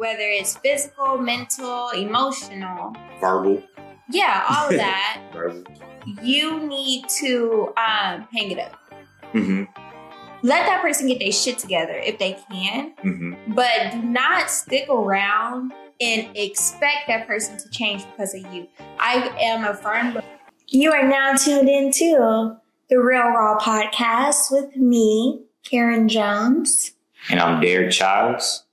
whether it's physical, mental, emotional, Verbal. yeah, all of that, Verbal. you need to um, hang it up. Mm-hmm. Let that person get their shit together if they can, Mm-hmm. but do not stick around and expect that person to change because of you. I am a firm. Believer. You are now tuned into the Real Raw podcast with me, Karen Jones. And I'm Derek Childs.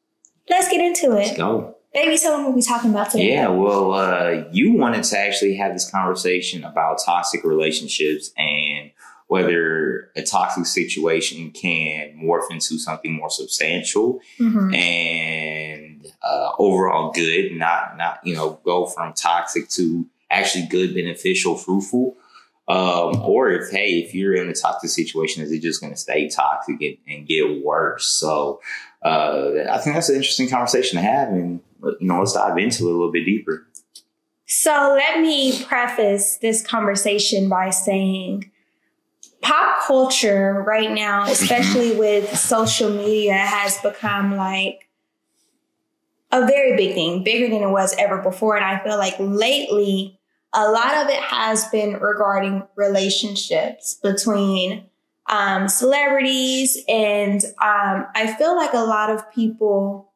Let's get into it. Let's go. Baby, tell them what we're talking about today. Yeah, well, uh, you wanted to actually have this conversation about toxic relationships and whether a toxic situation can morph into something more substantial Mhm. and uh, overall good, not not you know go from toxic to actually good, beneficial, fruitful. Um, or if hey, if you're in a toxic situation, is it just going to stay toxic and, and get worse? So uh, I think that's an interesting conversation to have, and you know let's dive into it a little bit deeper. So let me preface this conversation by saying pop culture right now, especially with social media, has become like a very big thing, bigger than it was ever before. And I feel like lately, a lot of it has been regarding relationships between um, celebrities. And um, I feel like a lot of people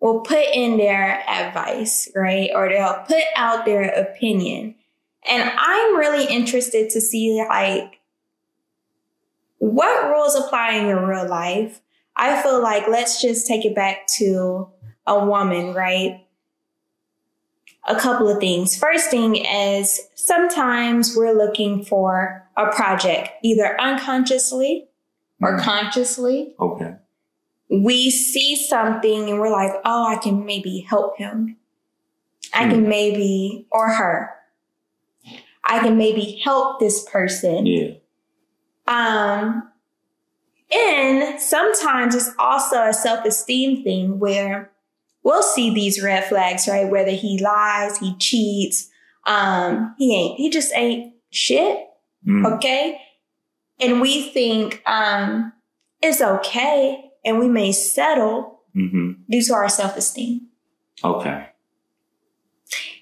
will put in their advice, right? Or they'll put out their opinion. And I'm really interested to see like what rules apply in your real life. I feel like let's just take it back to a woman, right? A couple of things. First thing is sometimes we're looking for a project, either unconsciously or Mhm. consciously Okay. we see something and we're like, oh, I can maybe help him. I can maybe, or her, I can maybe help this person. Yeah. Um, and sometimes it's also a self esteem thing where we'll see these red flags, right? Whether he lies, he cheats, um, he ain't, he just ain't shit. Mm. Okay. And we think, um, it's okay. And we may settle hmm due to our self esteem. Okay.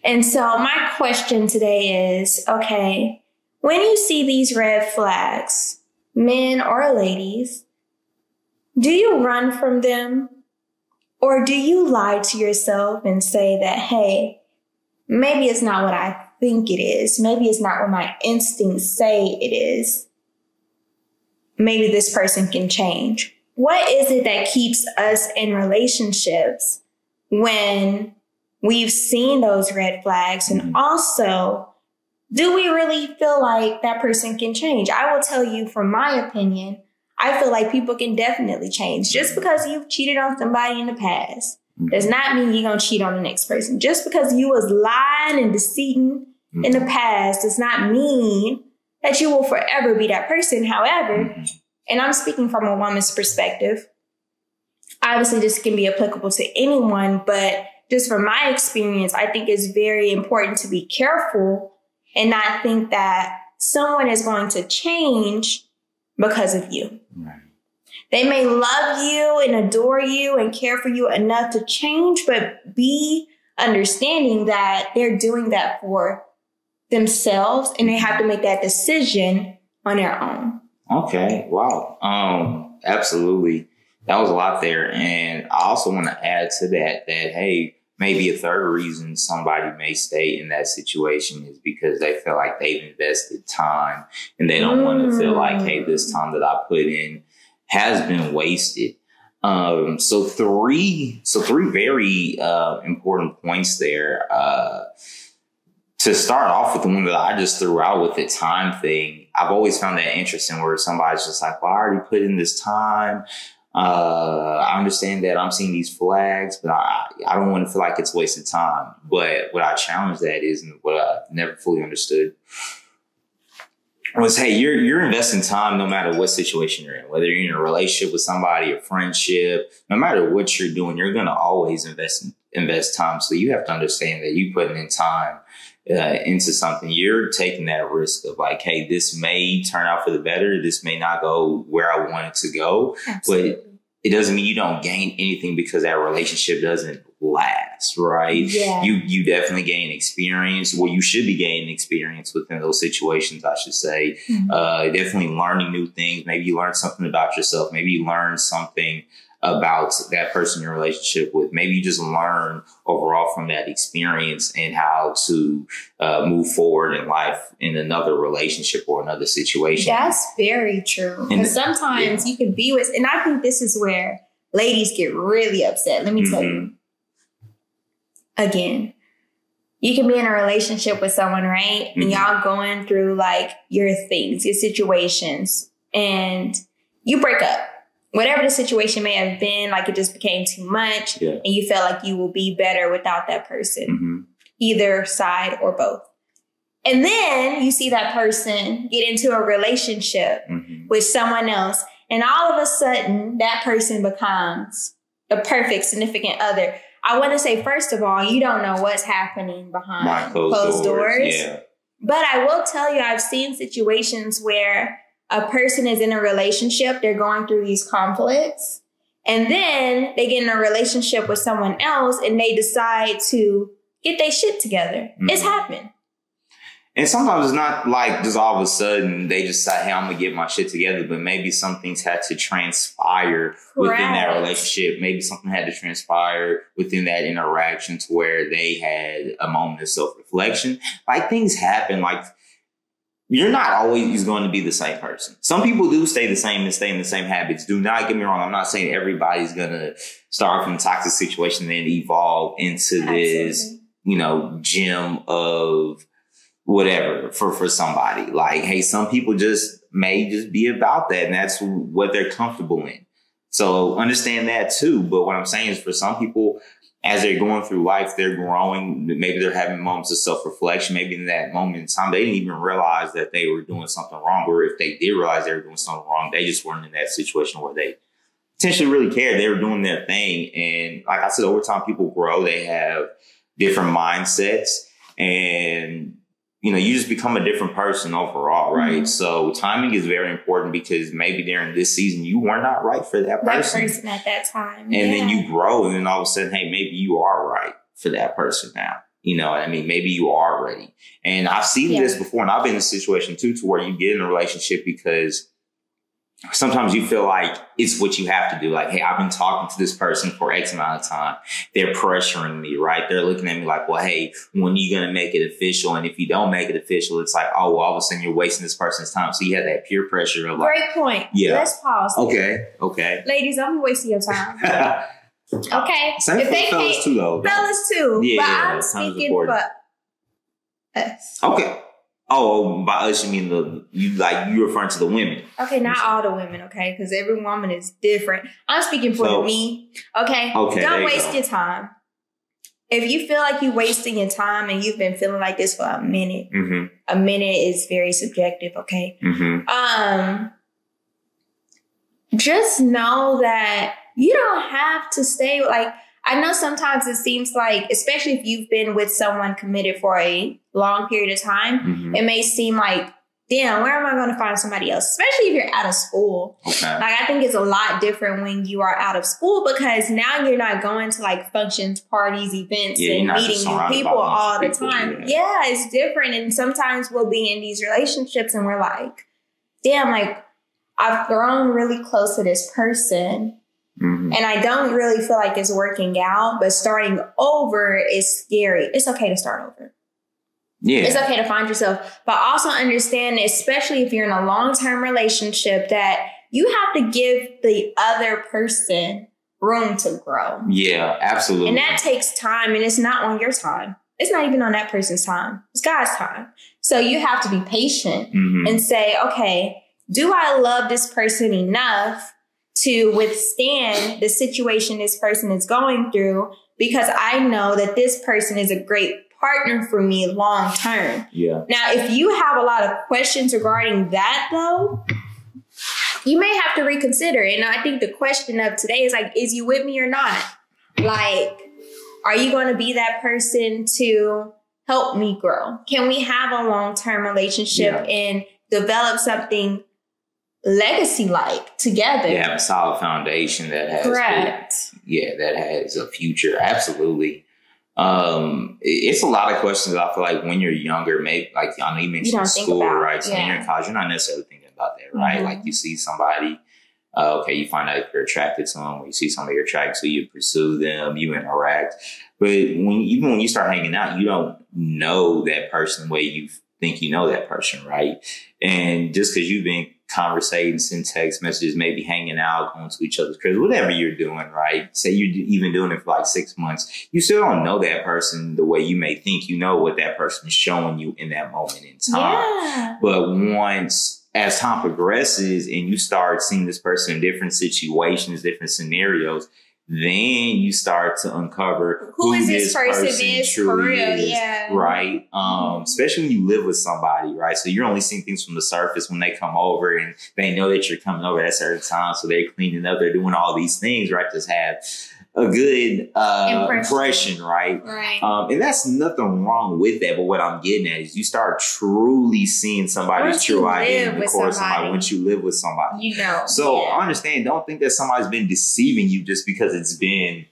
And so my question today is, okay, when you see these red flags, men or ladies, do you run from them? Or do you lie to yourself and say that, hey, maybe it's not what I think it is. Maybe it's not what my instincts say it is. Maybe this person can change. What is it that keeps us in relationships when we've seen those red flags? And Mhm. also, do we really feel like that person can change? I will tell you from my opinion, I feel like people can definitely change. Just because you've cheated on somebody in the past Mhm. does not mean you're gonna cheat on the next person. Just because you was lying and deceiving in the past does not mean that you will forever be that person. However, Mhm. and I'm speaking from a woman's perspective. Obviously, this can be applicable to anyone, but just from my experience, I think it's very important to be careful and not think that someone is going to change because of you. They may love you and adore you and care for you enough to change, but be understanding that they're doing that for themselves and they have to make that decision on their own. Okay. Wow. Um, absolutely. That was a lot there. And I also want to add to that that, hey, maybe a third reason somebody may stay in that situation is because they feel like they've invested time and they don't want to feel like, hey, this time that I put in has been wasted. Um, so three, so three very, uh, important points there. Uh, to start off with the one that I just threw out with the time thing, I've always found that interesting where somebody's just like, well, I already put in this time. Uh, I understand that I'm seeing these flags, but I, I don't want to feel like it's wasted time. But what I challenge that is, and what I never fully understood was, hey, you're, you're investing time no matter what situation you're in, whether you're in a relationship with somebody, a friendship, no matter what you're doing, you're going to always invest, invest time. So you have to understand that you putting in time uh, into something, you're taking that risk of like, hey, this may turn out for the better. This may not go where I want it to go. Absolutely. It doesn't mean you don't gain anything because that relationship doesn't last, right? Yeah. You you definitely gain experience. Well, you should be gaining experience within those situations, I should say. Mhm. Uh, definitely learning new things. Maybe you learn something about yourself. Maybe you learn something about that person a relationship with. Maybe you just learn overall from that experience and how to uh, move forward in life in another relationship or another situation. That's very true. And- Because sometimes you can be with, and I think this is where ladies get really upset. Let me tell Mm-hmm. you. Again, you can be in a relationship with someone, right? Mhm. And y'all going through like your things, your situations, and you break up. Whatever the situation may have been, like it just became too much, Yeah. and you felt like you will be better without that person Mhm. either side or both. And then you see that person get into a relationship Mhm. with someone else, and all of a sudden that person becomes the perfect significant other. I want to say, first of all, you don't know what's happening behind Behind closed, doors. Yeah. But I will tell you, I've seen situations where a person is in a relationship, they're going through these conflicts, and then they get in a relationship with someone else and they decide to get their shit together. It's Mhm. happened. And sometimes it's not like just all of a sudden they just say, hey, I'm gonna get my shit together, but maybe some things had to transpire within that relationship. Maybe something had to transpire within that interaction to where they had a moment of self reflection. Like things happen, like you're not always going to be the same person. Some people do stay the same and stay in the same habits. Do not get me wrong. I'm not saying everybody's gonna start from a toxic situation and evolve into this Absolutely. you know, gym of whatever for for somebody. Like, hey, some people just may just be about that, and that's what they're comfortable in. So understand that too. But what I'm saying is, for some people, as they're going through life, they're growing. Maybe they're having moments of self reflection. Maybe in that moment in time, they didn't even realize that they were doing something wrong. Or if they did realize they were doing something wrong, they just weren't in that situation where they potentially really cared. They were doing their thing. And like I said, over time, people grow. They have different mindsets and you know you just become a different person overall right Mhm. so timing is very important because maybe during this season you were not right for that That person, person at that time. and then you grow and then all of a sudden hey maybe you are right for that person now you know what i mean maybe you are ready and i've seen Yeah. this before and i've been in a situation too to where you get in a relationship because sometimes you feel like it's what you have to do. Like, hey, I've been talking to this person for X amount of time. They're pressuring me, right? They're looking at me like, well, hey, when are you going to make it official? And if you don't make it official, it's like, oh, well, all of a sudden you're wasting this person's time. So you have that peer pressure of like, Great point. Yeah. Let's pause. okay, okay. Ladies, I'm wasting your time. Okay. Same if they fellas too, though. fellas too. Yeah, but yeah, I'm time's speaking important. for us. Okay. Oh, by us, you mean the, you like, you referring to the women. Okay, not all the women, okay? Because every woman is different. I'm speaking for So- me, okay? Okay, Don't waste go. your time. If you feel like you're wasting your time and you've been feeling like this for a minute, Mm-hmm. a minute is very subjective, okay? Mm-hmm. Um, just know that you don't have to stay like I know sometimes it seems like, especially if you've been with someone committed for a long period of time, Mm-hmm. it may seem like, damn, where am I going to find somebody else? Especially if you're out of school. Okay. Like I think it's a lot different when you are out of school because now you're not going to like functions, parties, events, Yeah, and meeting new people by a bunch all the people, time. yeah. Yeah, it's different. And sometimes we'll be in these relationships and we're like, damn, like I've grown really close to this person Mm-hmm. and I don't really feel like it's working out, but starting over is scary. It's okay to start over. Yeah. It's okay to find yourself, but also understand, especially if you're in a long term relationship, that you have to give the other person room to grow. yeah, absolutely. And that takes time, and it's not on your time. It's not even on that person's time. It's God's time. So you have to be patient Mhm. and say, okay, do I love this person enough to withstand the situation this person is going through? Because I know that this person is a great partner for me long term. Yeah. Now, if you have a lot of questions regarding that, though, you may have to reconsider. And I think the question of today is like, is you with me or not? Like, are you going to be that person to help me grow? Can we have a long term relationship Yeah. and develop something legacy like together. They have a solid foundation that has Correct. yeah, that has a future. Absolutely. Um, it's a lot of questions. I feel like when you're younger, maybe like I know you mentioned don't school, about, right? So when you're in college, you're not necessarily thinking about that, right? Mhm. Like you see somebody, uh, okay, you find out if you're attracted to them, or you see somebody you're attracted to, you pursue them, you interact. But when even when you start hanging out, you don't know that person the way you think you know that person, right? And just because you've been conversating, send text messages, maybe hanging out, going to each other's cribs, whatever you're doing, right? Say you're even doing it for like six months, you still don't know that person the way you may think you know what that person is showing you in that moment in time. Yeah. But once, as time progresses and you start seeing this person in different situations, different scenarios, then you start to uncover Who is this person is for truly real? is, Yeah. Right. Um, especially when you live with somebody, right? So you're only seeing things from the surface when they come over and they know that you're coming over at a certain time. So they're cleaning up, they're doing all these things, right? Just have a good uh, Impression. impression, right? Right. Um, and that's nothing wrong with that. But what I'm getting at is you start truly seeing somebody's Once true identity in the with course of somebody. life once you live with somebody. you know. So yeah. I understand. Don't think that somebody's been deceiving you just because it's been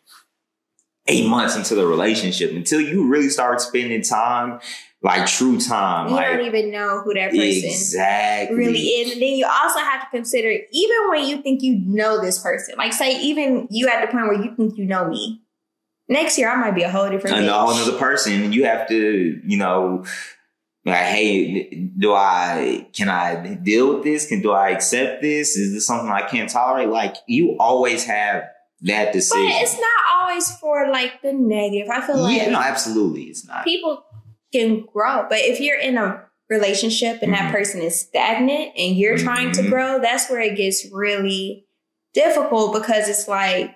eight months into the relationship. Until you really start spending time, like true time, you like don't even know who that person exactly, really is. And then you also have to consider, even when you think you know this person, like say, even you at the point where you think you know me, next year I might be a whole different and a whole other person. You have to, you know, like, hey, do I can I deal with this? Can do I accept this? Is this something I can't tolerate? Like you always have that But decision. it's not always for like the negative. I feel like yeah, no, absolutely, it's not. people can grow. But if you're in a relationship and Mhm. that person is stagnant and you're trying to grow, that's where it gets really difficult because it's like,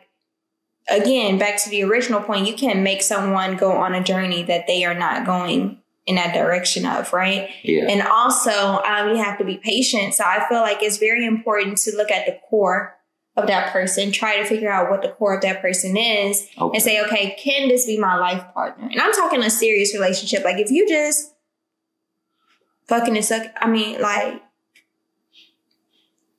again, back to the original point, you can't make someone go on a journey that they are not going in that direction of, right? Yeah, And also, um, you have to be patient. So I feel like it's very important to look at the core of that person, try to figure out what the core of that person is, okay. and say, okay, can this be my life partner? And I'm talking a serious relationship. Like if you just fucking and suck, I mean, like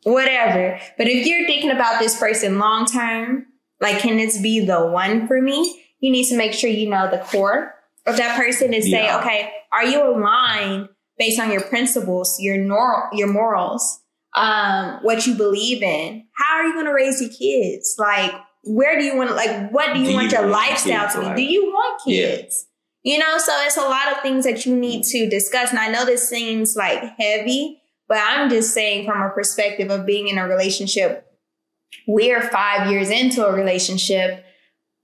whatever. But if you're thinking about this person long term, like can this be the one for me? You need to make sure you know the core of that person and say, Yeah. okay, are you aligned based on your principles, your nor your morals, um, what you believe in? How are you going to raise your kids? Like, where do you want to, like, what do you Do want you your want lifestyle to be? like- do you want Yeah. kids? You know, so it's a lot of things that you need to discuss. And I know this seems like heavy, but I'm just saying from a perspective of being in a relationship, we're five years into a relationship.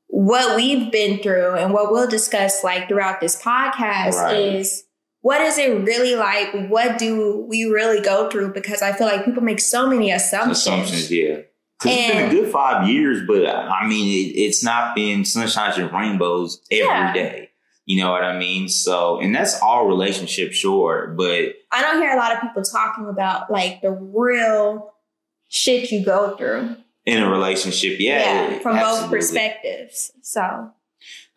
What we've been through and what we'll discuss like throughout this podcast Right. is what is it really like? What do we really go through? Because I feel like people make so many assumptions. assumptions, yeah. Because it's been a good five years, but uh, I mean, it, it's not been sunshine and rainbows every day. Yeah. You know what I mean? So, and that's all relationship, sure, but I don't hear a lot of people talking about like the real shit you go through. in a relationship, yeah, from both perspectives. So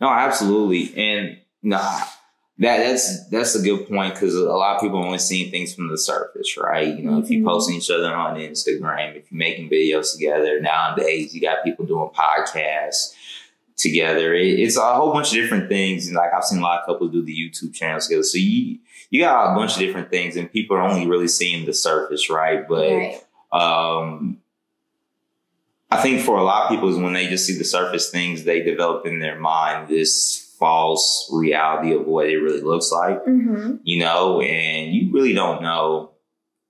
No, absolutely, and nah, that that's that's a good point because a lot of people only seeing things from the surface, right? You know, if you're Mhm. posting each other on Instagram, if you're making videos together, nowadays you got people doing podcasts together. It, it's a whole bunch of different things, and like I've seen a lot of couples do the YouTube channels together. So you you got a bunch of different things, and people are only really seeing the surface, right? But right. um, I think for a lot of people is when they just see the surface things, they develop in their mind this false reality of what it really looks like, hmm you know, and you really don't know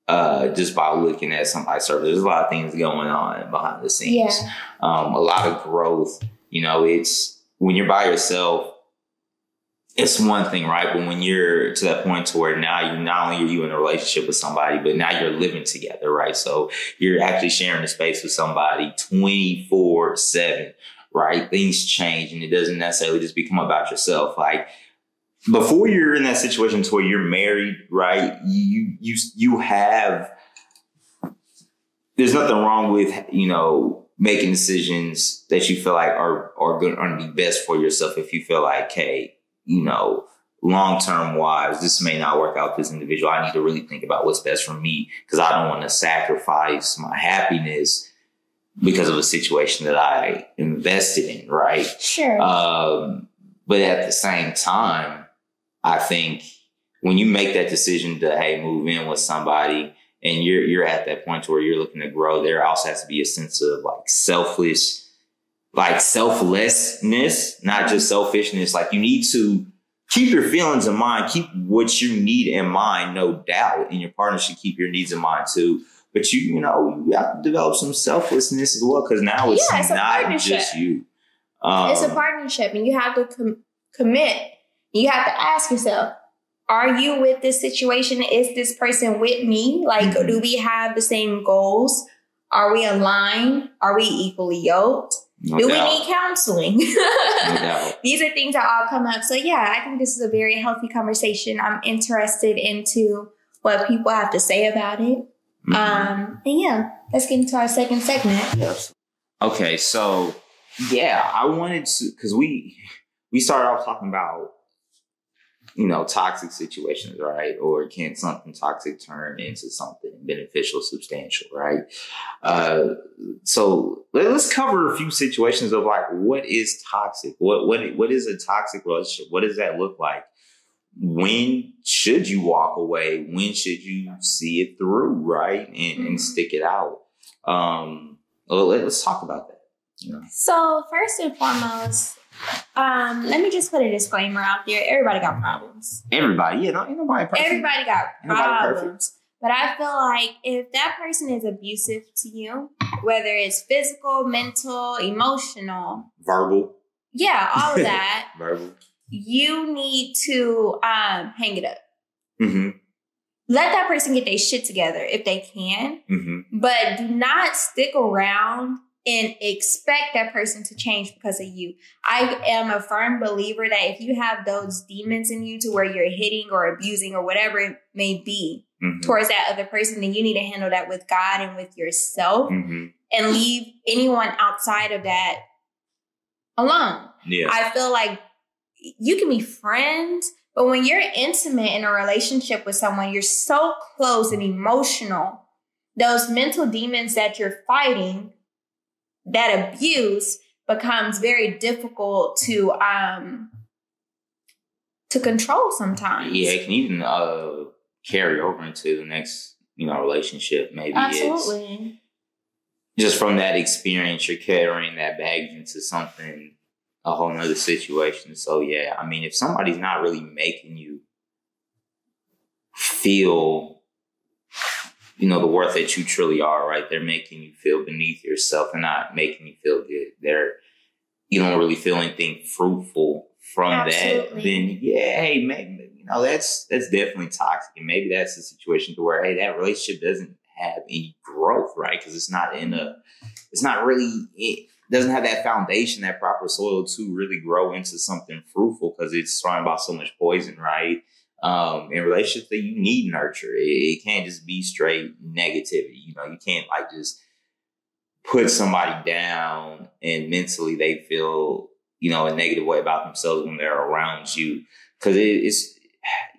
uh, just by looking at somebody's surface. There's a lot of things going on behind the scenes. Yeah. Um, a lot of growth, you know, it's when you're by yourself, it's one thing, right? But when you're to that point to where now you not only are you in a relationship with somebody, but now you're living together, right? So you're actually sharing a space with somebody 24 7, right? Things change and it doesn't necessarily just become about yourself. Like before you're in that situation to where you're married, right? You you you have there's nothing wrong with, you know, making decisions that you feel like are are going to be best for yourself if you feel like, hey, you know, long term wise, this may not work out this individual. I need to really think about what's best for me because I don't want to sacrifice my happiness because of a situation that I invested in, right? Sure. Um, but at the same time, I think when you make that decision to hey move in with somebody and you're you're at that point where you're looking to grow, there also has to be a sense of like selfless, like selflessness, not just selfishness. Like you need to keep your feelings in mind, keep what you need in mind, no doubt. And your partner should keep your needs in mind too. But you, you know, you have to develop some selflessness as well because now it's, Yeah, it's not just you. Um, it's a partnership and you have to com- commit. You have to ask yourself, are you with this situation? Is this person with me? Like, Mhm. do we have the same goals? Are we aligned? Are we equally yoked? no do doubt, we need counseling? no. These are things that all come up. So yeah, I think this is a very healthy conversation. I'm interested into what people have to say about it. Mhm. Um, and yeah, let's get into our second segment. Yes. Okay, so yeah, I wanted to because we we started off talking about you know toxic situations, right? Or can something toxic turn into something beneficial, substantial, right? Uh, so let, us cover a few situations of like what is toxic, what what what is a toxic relationship, what does that look like? When should you walk away? When should you see it through, right? And, Mhm. and stick it out. Um, let, us talk about that. Know? So first and foremost, um, let me just put a disclaimer out there. Everybody got problems. Everybody, yeah, no, ain't nobody perfect. Everybody got nobody problems. But I feel like if that person is abusive to you, whether it's physical, mental, emotional, verbal, yeah, all of that, verbal. You need to um, hang it up. Mm-hmm. Let that person get their shit together if they can, Mm-hmm. but do not stick around and expect that person to change because of you. I am a firm believer that if you have those demons in you to where you're hitting or abusing or whatever it may be Mm-hmm. towards that other person, then you need to handle that with God and with yourself Mm-hmm. and leave anyone outside of that alone. Yeah. I feel like you can be friends, but when you're intimate in a relationship with someone, you're so close and emotional. Those mental demons that you're fighting, that abuse becomes very difficult to um to control sometimes. yeah, it can even uh, carry over into the next, you know, relationship. Maybe Absolutely. just from that experience, you're carrying that baggage into something, a whole nother situation. So yeah, I mean, if somebody's not really making you feel, you know, the worth that you truly are, right? They're making you feel beneath yourself and not making you feel good. They're, you don't really feel anything fruitful from that. Then yeah, hey, maybe you know that's that's definitely toxic, and maybe that's the situation to where hey, that relationship doesn't have any growth, right? Because it's not in a, it's not really, doesn't have that foundation, that proper soil to really grow into something fruitful because it's surrounded by so much poison, right? Um, in relationships that you need nurture, it, it can't just be straight negativity. You know, you can't like just put somebody down and mentally they feel, you know, a negative way about themselves when they're around you. Cause it, it's,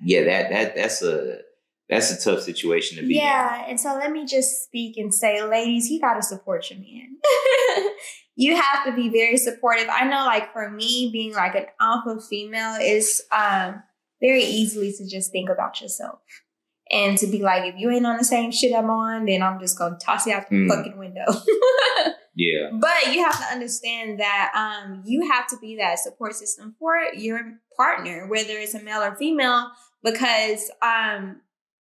yeah, that, that, that's a, that's a tough situation to be in. Yeah, and so let me just speak and say, ladies, you got to support your man. you have to be very supportive. I know, like for me, being like an alpha female is um, very easily to just think about yourself and to be like, if you ain't on the same shit I'm on, then I'm just gonna toss you out the Mm. fucking window. Yeah. But you have to understand that um, you have to be that support system for your partner, whether it's a male or female, because um,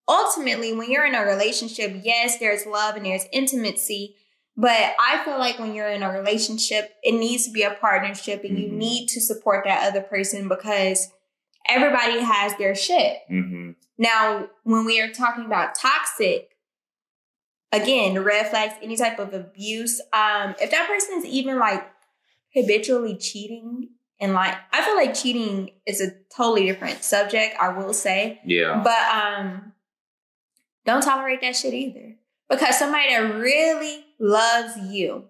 ultimately, when you're in a relationship, yes, there's love and there's intimacy. But I feel like when you're in a relationship, it needs to be a partnership and you Mhm. need to support that other person because everybody has their shit. Mm-hmm. Now, when we are talking about toxic, again, red flags, any type of abuse, um, if that person is even like habitually cheating and like I feel like cheating is a totally different subject, I will say. Yeah. But um don't tolerate that shit either. Because somebody that really loves you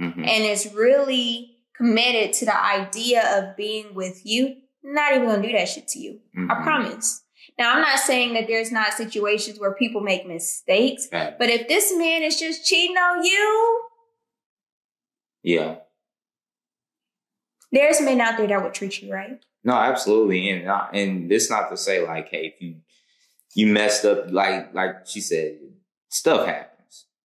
Mm-hmm. and is really committed to the idea of being with you, not even gonna do that shit to you. Mhm. I promise. Now, I'm not saying that there's not situations where people make mistakes, but if this man is just cheating on you, Yeah. there's men out there that would treat you right. No, absolutely, and not, and this not to say like, hey, if you you messed up, like like she said, stuff happens,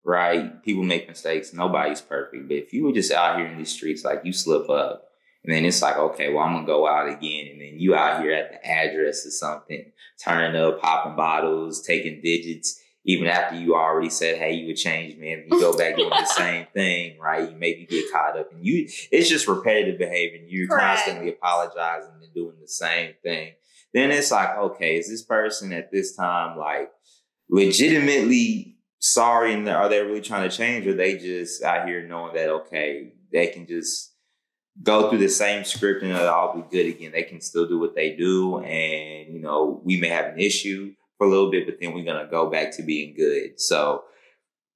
right? People make mistakes. Nobody's perfect, but if you were just out here in these streets, like you slip up, and then it's like, okay, well, I'm gonna go out again, and then you out here at the address or something, turning up, popping bottles, taking digits. Even after you already said, "Hey, you a changed man," you go back doing the same thing, right? You maybe get caught up, and you it's just repetitive behavior. And you're Correct. constantly apologizing and doing the same thing. Then it's like, okay, is this person at this time like legitimately sorry, and are they really trying to change, or they just out here knowing that okay, they can just go through the same script and it'll all be good again. They can still do what they do, and you know we may have an issue for a little bit, but then we're gonna go back to being good. So,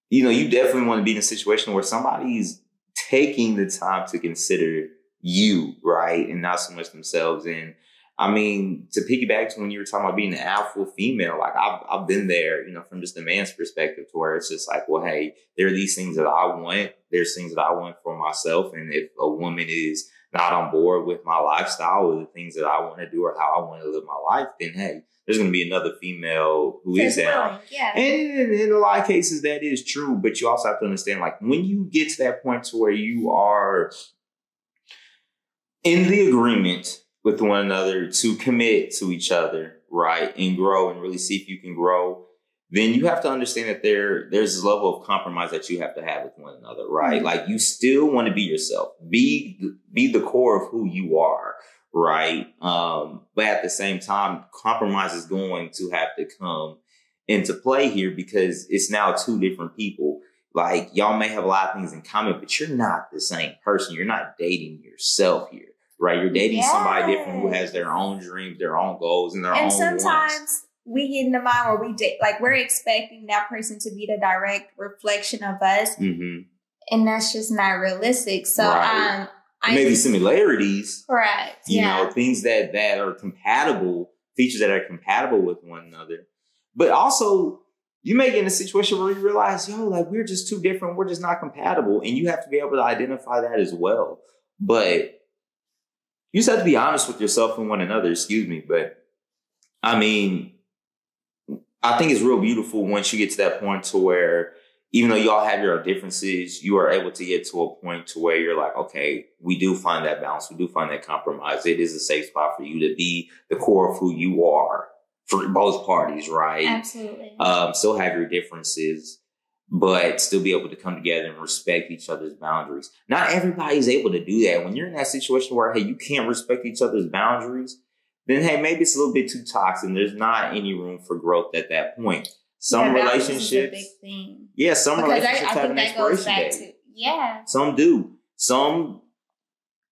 you know, you definitely want to be in a situation where somebody's taking the time to consider you, right, and not so much themselves. And I mean, to piggyback to when you were talking about being an alpha female, like I've I've been there, you know, from just a man's perspective, to where it's just like, well, hey, there are these things that I want. There's things that I want for myself, and if a woman is not on board with my lifestyle or the things that I want to do or how I want to live my life, then hey, there's going to be another female who is down. willing, Yeah. And in a lot of cases, that is true. But you also have to understand, like, when you get to that point to where you are in the agreement with one another to commit to each other, right, and grow and really see if you can grow, then you have to understand that there there's this level of compromise that you have to have with one another, right? Mhm. Like, you still want to be yourself, be be the core of who you are, right? Um, but at the same time, compromise is going to have to come into play here because it's now two different people. Like y'all may have a lot of things in common, but you're not the same person. You're not dating yourself here, right? You're dating somebody different who has their own dreams, their own goals, and their and own And sometimes wants. we get in the mind where we date, like we're expecting that person to be the direct reflection of us, Mhm. and that's just not realistic. So, Right. um, I Maybe similarities, correct, you yeah, know, things that that are compatible, features that are compatible with one another. But also, you may get in a situation where you realize, yo, like we're just too different, we're just not compatible, and you have to be able to identify that as well. But you just have to be honest with yourself and one another. Excuse me, but I mean, I think it's real beautiful once you get to that point to where even though y'all have your differences, you are able to get to a point to where you're like, okay, we do find that balance. We do find that compromise. It is a safe spot for you to be the core of who you are for both parties, right? absolutely. Um, still have your differences, but still be able to come together and respect each other's boundaries. Not everybody's able to do that. When you're in that situation where, hey, you can't respect each other's boundaries, then hey, maybe it's a little bit too toxic there's not any room for growth at that point. Some Yeah, boundaries is a relationships, big thing. yeah, some because relationships I have think an expiration date. to yeah, Some do. Some,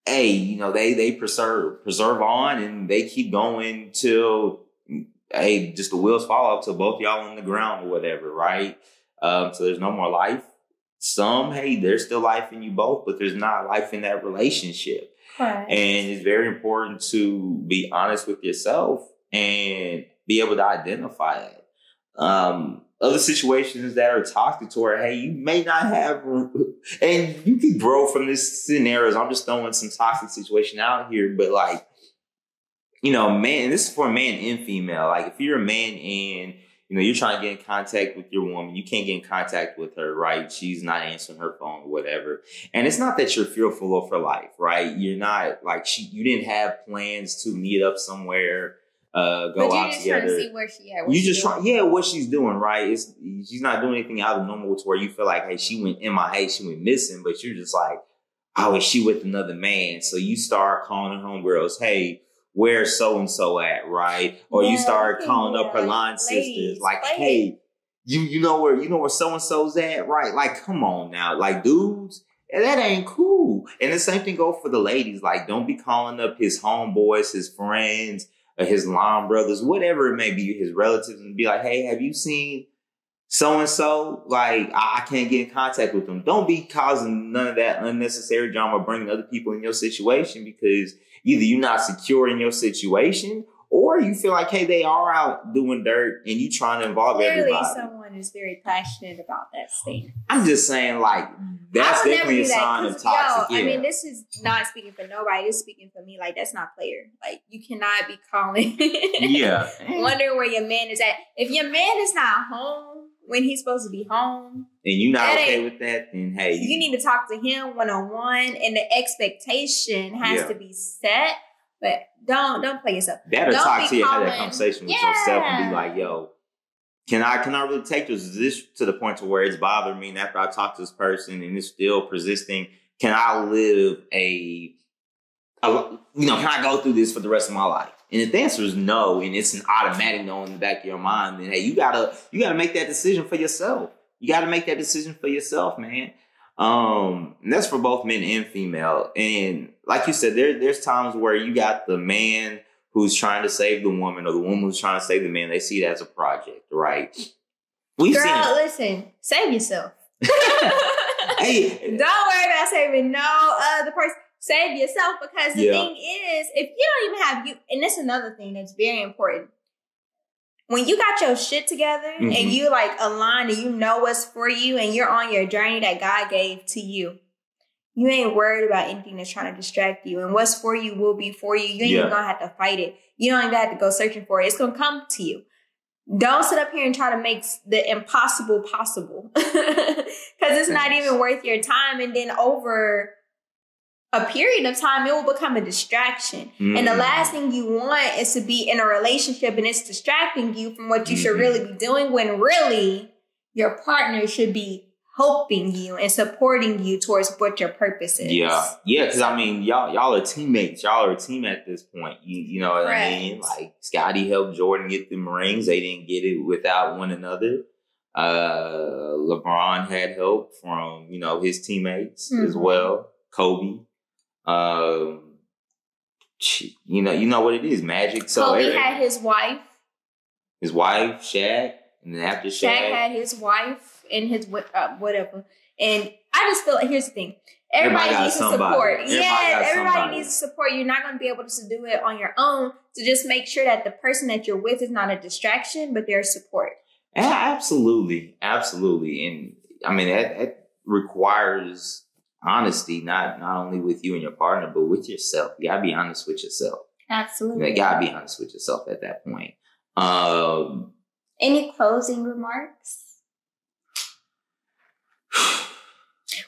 hey, you know, they they preserve preserve on and they keep going till hey, just the wheels fall off till both y'all on the ground or whatever, right? Um, so there's no more life. Some, hey, there's still life in you both, but there's not life in that relationship. correct. And it's very important to be honest with yourself and be able to identify it. Um, other situations that are toxic to where, hey, you may not have, and you can grow from this scenarios. I'm just throwing some toxic situation out here, but like, you know, man, this is for man and female. Like, if you're a man and you know you're trying to get in contact with your woman, you can't get in contact with her, right? She's not answering her phone, or whatever. And it's not that you're fearful of her life, right? You're not like she. You didn't have plans to meet up somewhere, uh, go but you out just trying together. to see where she at. You just doing. try, yeah, what she's doing, right? It's she's not doing anything out of normal to where you feel like, hey, she went MIA, she went missing, but you're just like, oh, is she with another man? So you start calling her homegirls, hey, where's so and so at, right? Or you start calling up her yeah, line sisters, like, hey, you you know where you know where so and so's at, right? Like, come on now, like dudes. And that ain't cool. And the same thing go for the ladies. Like, don't be calling up his homeboys, his friends, or his line brothers, whatever it may be, his relatives, and be like, hey, have you seen so and so, like I, I can't get in contact with them. Don't be causing none of that unnecessary drama, bringing other people in your situation because either you're not secure in your situation or you feel like, hey, they are out doing dirt and you trying to involve Clearly, everybody. someone is very passionate about that state. I'm just saying, like, that's I would never definitely a that, sign of toxic. Yo, I mean, this is not speaking for nobody. This is speaking for me. Like, that's not player. Like, you cannot be calling. yeah. Wondering where your man is at. If your man is not home when he's supposed to be home, And you're not That okay with that, then hey, you need to talk to him one on one, and the expectation has Yeah. to be set. But don't don't play yourself. Better Don't talk to you, have that conversation with yourself and be like, yo, can I can I really take this, Is this to the point to where it's bothering me and after I talk to this person and it's still persisting, can I live a, a you know, can I go through this for the rest of my life? And if the answer is no, and it's an automatic no in the back of your mind, then hey, you gotta you gotta make that decision for yourself. You gotta make that decision for yourself, man. Um, and that's for both men and female. And like you said, there there's times where you got the man who's trying to save the woman or the woman who's trying to save the man. They see it as a project, right? We've Girl, seen listen, save yourself. Hey, Don't worry about saving no other person. Save yourself because the Yeah. thing is, if you don't even have you, and that's another thing that's very important. When you got your shit together Mhm. and you like align and you know what's for you and you're on your journey that God gave to you, you ain't worried about anything that's trying to distract you. And what's for you will be for you. You ain't Yeah. even gonna have to fight it. You don't even have to go searching for it. It's gonna come to you. Don't sit up here and try to make the impossible possible. Because it's not even worth your time. And then over a period of time, it will become a distraction. And the Mm. last thing you want is to be in a relationship and it's distracting you from what you should Mhm. really be doing when really your partner should be helping you and supporting you towards what your purpose is. Yeah, yeah, because I mean, y'all y'all are teammates. Y'all are a team at this point. You you know what I mean? Like Scottie helped Jordan get them rings. They didn't get it without one another. Uh, LeBron had help from you know his teammates as Mhm. well. Kobe. Sh- you know you know what it is, Magic. So Kobe had his wife. his wife, Shaq, and then after Shaq Shaq, had his wife and his uh, whatever. And I just feel like here's the thing. Everybody, Everybody needs to support. Everybody yes, everybody somebody. needs support. You're not going to be able to do it on your own. So just make sure that the person that you're with is not a distraction, but they're support. Yeah, absolutely, absolutely, and I mean that, that requires honesty, not not only with you and your partner, but with yourself. You gotta be honest with yourself. Absolutely. You gotta be honest with yourself at that point. Um, Any closing remarks?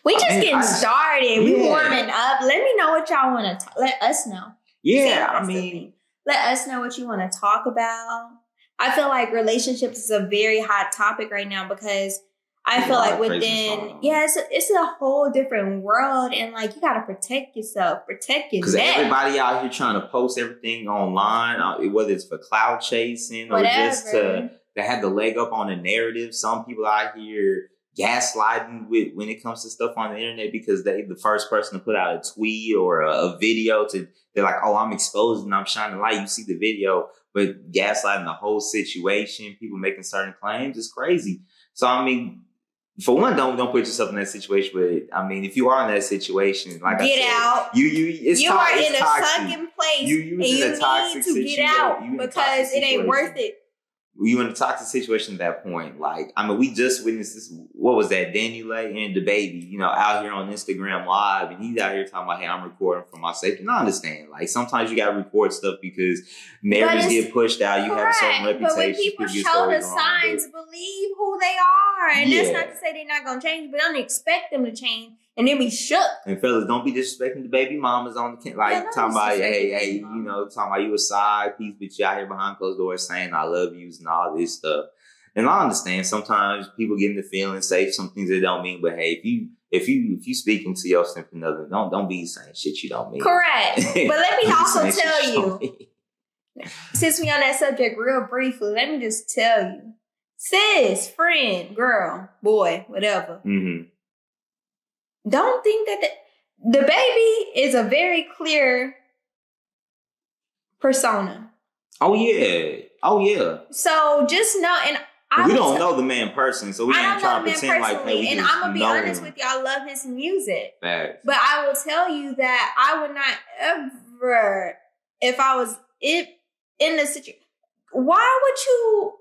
We I just mean, getting I- started. We Yeah. warming up. Let me know what y'all want to let us know. Yeah, I mean, let us know what you want to talk about. I feel like relationships is a very hot topic right now because I feel like within yeah, it's a, it's a whole different world, and like you got to protect yourself, protect your because everybody out here trying to post everything online, uh, whether it's for cloud chasing or whatever. just to that have the leg up on the narrative. Some people out here gaslighting with when it comes to stuff on the internet because they the first person to put out a tweet or a, a video to they're like, oh, I'm exposed and I'm shining light. You see the video, but gaslighting the whole situation, people making certain claims is crazy. So I mean, for one, don't don't put yourself in that situation. But I mean, if you are in that situation, like I Get said, out. you you it's you to- are in a toxic. sunken place, You- you and you need to get out because it ain't worth it. You in a toxic situation at that point. Like, I mean, we just witnessed this. What was that? DaniLeigh and DaBaby, you know, out here on Instagram Live, and he's out here talking about, "Hey, I'm recording for my safety." And I understand. Like, sometimes you gotta record stuff because it's- get pushed out. You have a certain reputation. But when people show the signs, believe who they are. And that's not to say they're not gonna change, but I don't expect them to change and then we shook. And fellas, don't be disrespecting the baby mamas on the camp. Like Yeah, talking about, hey, hey, you know, talking about you a side piece, but you out here behind closed doors saying I love yous and all this stuff. And I understand sometimes people get into feeling, say some things they don't mean. But hey, if you if you if you speaking to your significant other, don't don't be saying shit you don't mean. Correct. But let me also tell you, since we on that subject real briefly, let me just tell you. Sis, friend, girl, boy, whatever. Mhm. Don't think that the, DaBaby is a very clear persona. Oh yeah. Oh yeah. So just know, and I we don't know the man personally, so we I ain't trying to pretend like, hey, we and I'm gonna be honest him. with you. I love his music, Facts. but I will tell you that I would not ever, if I was if in the situation. Why would you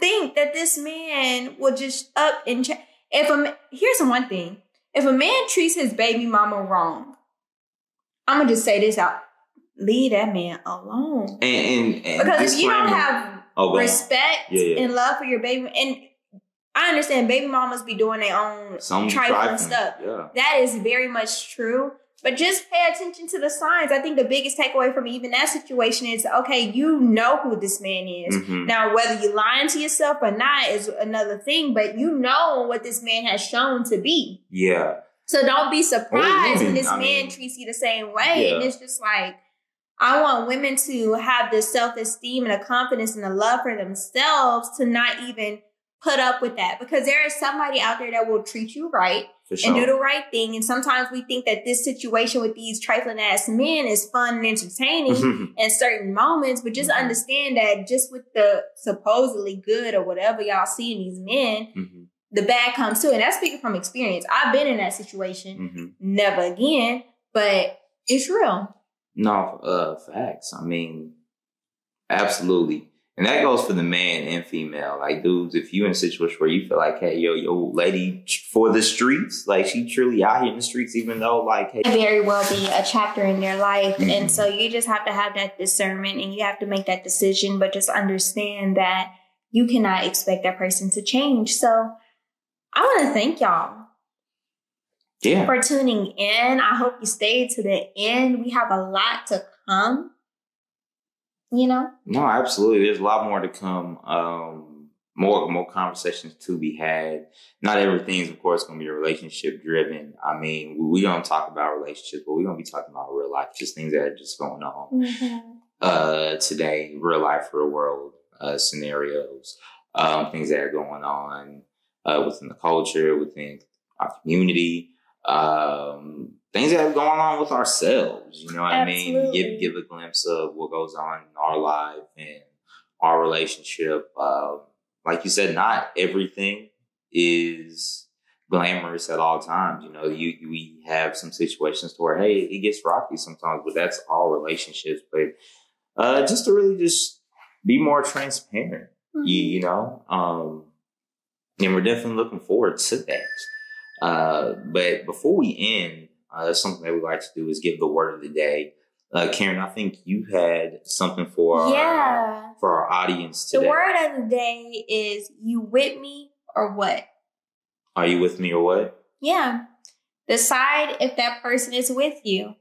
think that this man will just up and check? If a ma- here's the one thing: if a man treats his baby mama wrong, I'm gonna just say this out: leave that man alone. And, and, and Because if you don't have oh, respect Yeah, yeah. and love for your baby, and I understand baby mamas be doing their own some trifling trifling stuff. Yeah. That is very much true. But just pay attention to the signs. I think the biggest takeaway from even that situation is okay, you know who this man is. Mhm. Now, whether you're lying to yourself or not is another thing, but you know what this man has shown to be. Yeah. So don't be surprised when this I man mean- treats you the same way. And it's just like, I want women to have the self esteem and the confidence and the love for themselves to not even put up with that because there is somebody out there that will treat you right For and do the right thing. And sometimes we think that this situation with these trifling ass men is fun and entertaining in certain moments, but just Mhm. understand that just with the supposedly good or whatever y'all see in these men, Mhm. the bad comes too. And that's speaking from experience. I've been in that situation Mhm. never again, but it's real. No, uh, facts. I mean, absolutely. And that goes for the man and female. Like, dudes, if you in a situation where you feel like, hey, yo, yo, lady for the streets, like she truly out here in the streets, even though, like, hey, Very well be a chapter in their life. Mhm. And so you just have to have that discernment and you have to make that decision, but just understand that you cannot expect that person to change. So I want to thank y'all yeah, for tuning in. I hope you stayed to the end. We have a lot to come. You know? no, absolutely. There's a lot more to come. Um, more, more conversations to be had. Not everything's, of course, going to be relationship driven. I mean, we, we don't talk about relationships, but we're going to be talking about real life, just things that are just going on. uh, today, real life, real world uh, scenarios, um, things that are going on uh, within the culture, within our community, um, things that are going on with ourselves. You know what I mean? Give give a glimpse of what goes on in our life and our relationship. Um, like you said, not everything is glamorous at all times. You know, you we have some situations to where hey, it gets rocky sometimes, but that's all relationships. But uh, just to really just be more transparent, Mm-hmm. you, you know. Um, and we're definitely looking forward to that. Uh, but before we end, uh, something that we like to do is give the word of the day. Uh, Karen, I think you had something for our, Yeah. for our audience today. The word of the day is you with me or what? Are you with me or what? Yeah. Decide if that person is with you.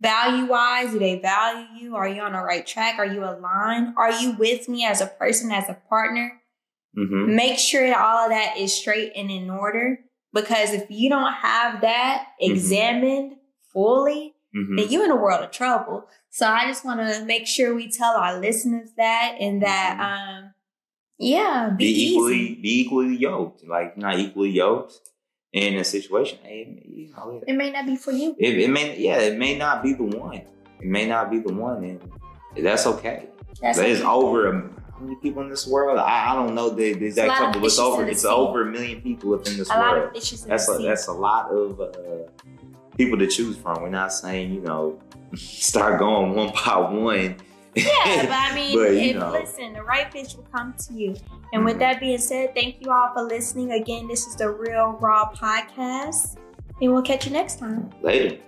Value wise, do they value you? Are you on the right track? Are you aligned? Are you with me as a person, as a partner? Mm-hmm. Make sure all of that is straight and in order. Because if you don't have that Mhm. examined fully, Mm-hmm. then you're in a world of trouble. So I just want to make sure we tell our listeners that and that, um, yeah, be, Be equally be equally yoked. Like not equally yoked in a situation. Hey, you know, It may not be for you. it, it may yeah, it may not be the one. It may not be the one, and that's okay. That's okay. over a, how many people in this world? I, I don't know the, the exact number, it's over it's over a million people within this a lot world. of fishes in that's a, sea. that's a lot of uh, people to choose from. We're not saying you know start going one by one. Yeah, but I mean, But, you if, know. listen, the right fish will come to you. And with Mhm. that being said, thank you all for listening. Again, this is the Real Raw Podcast, and we'll catch you next time. Later.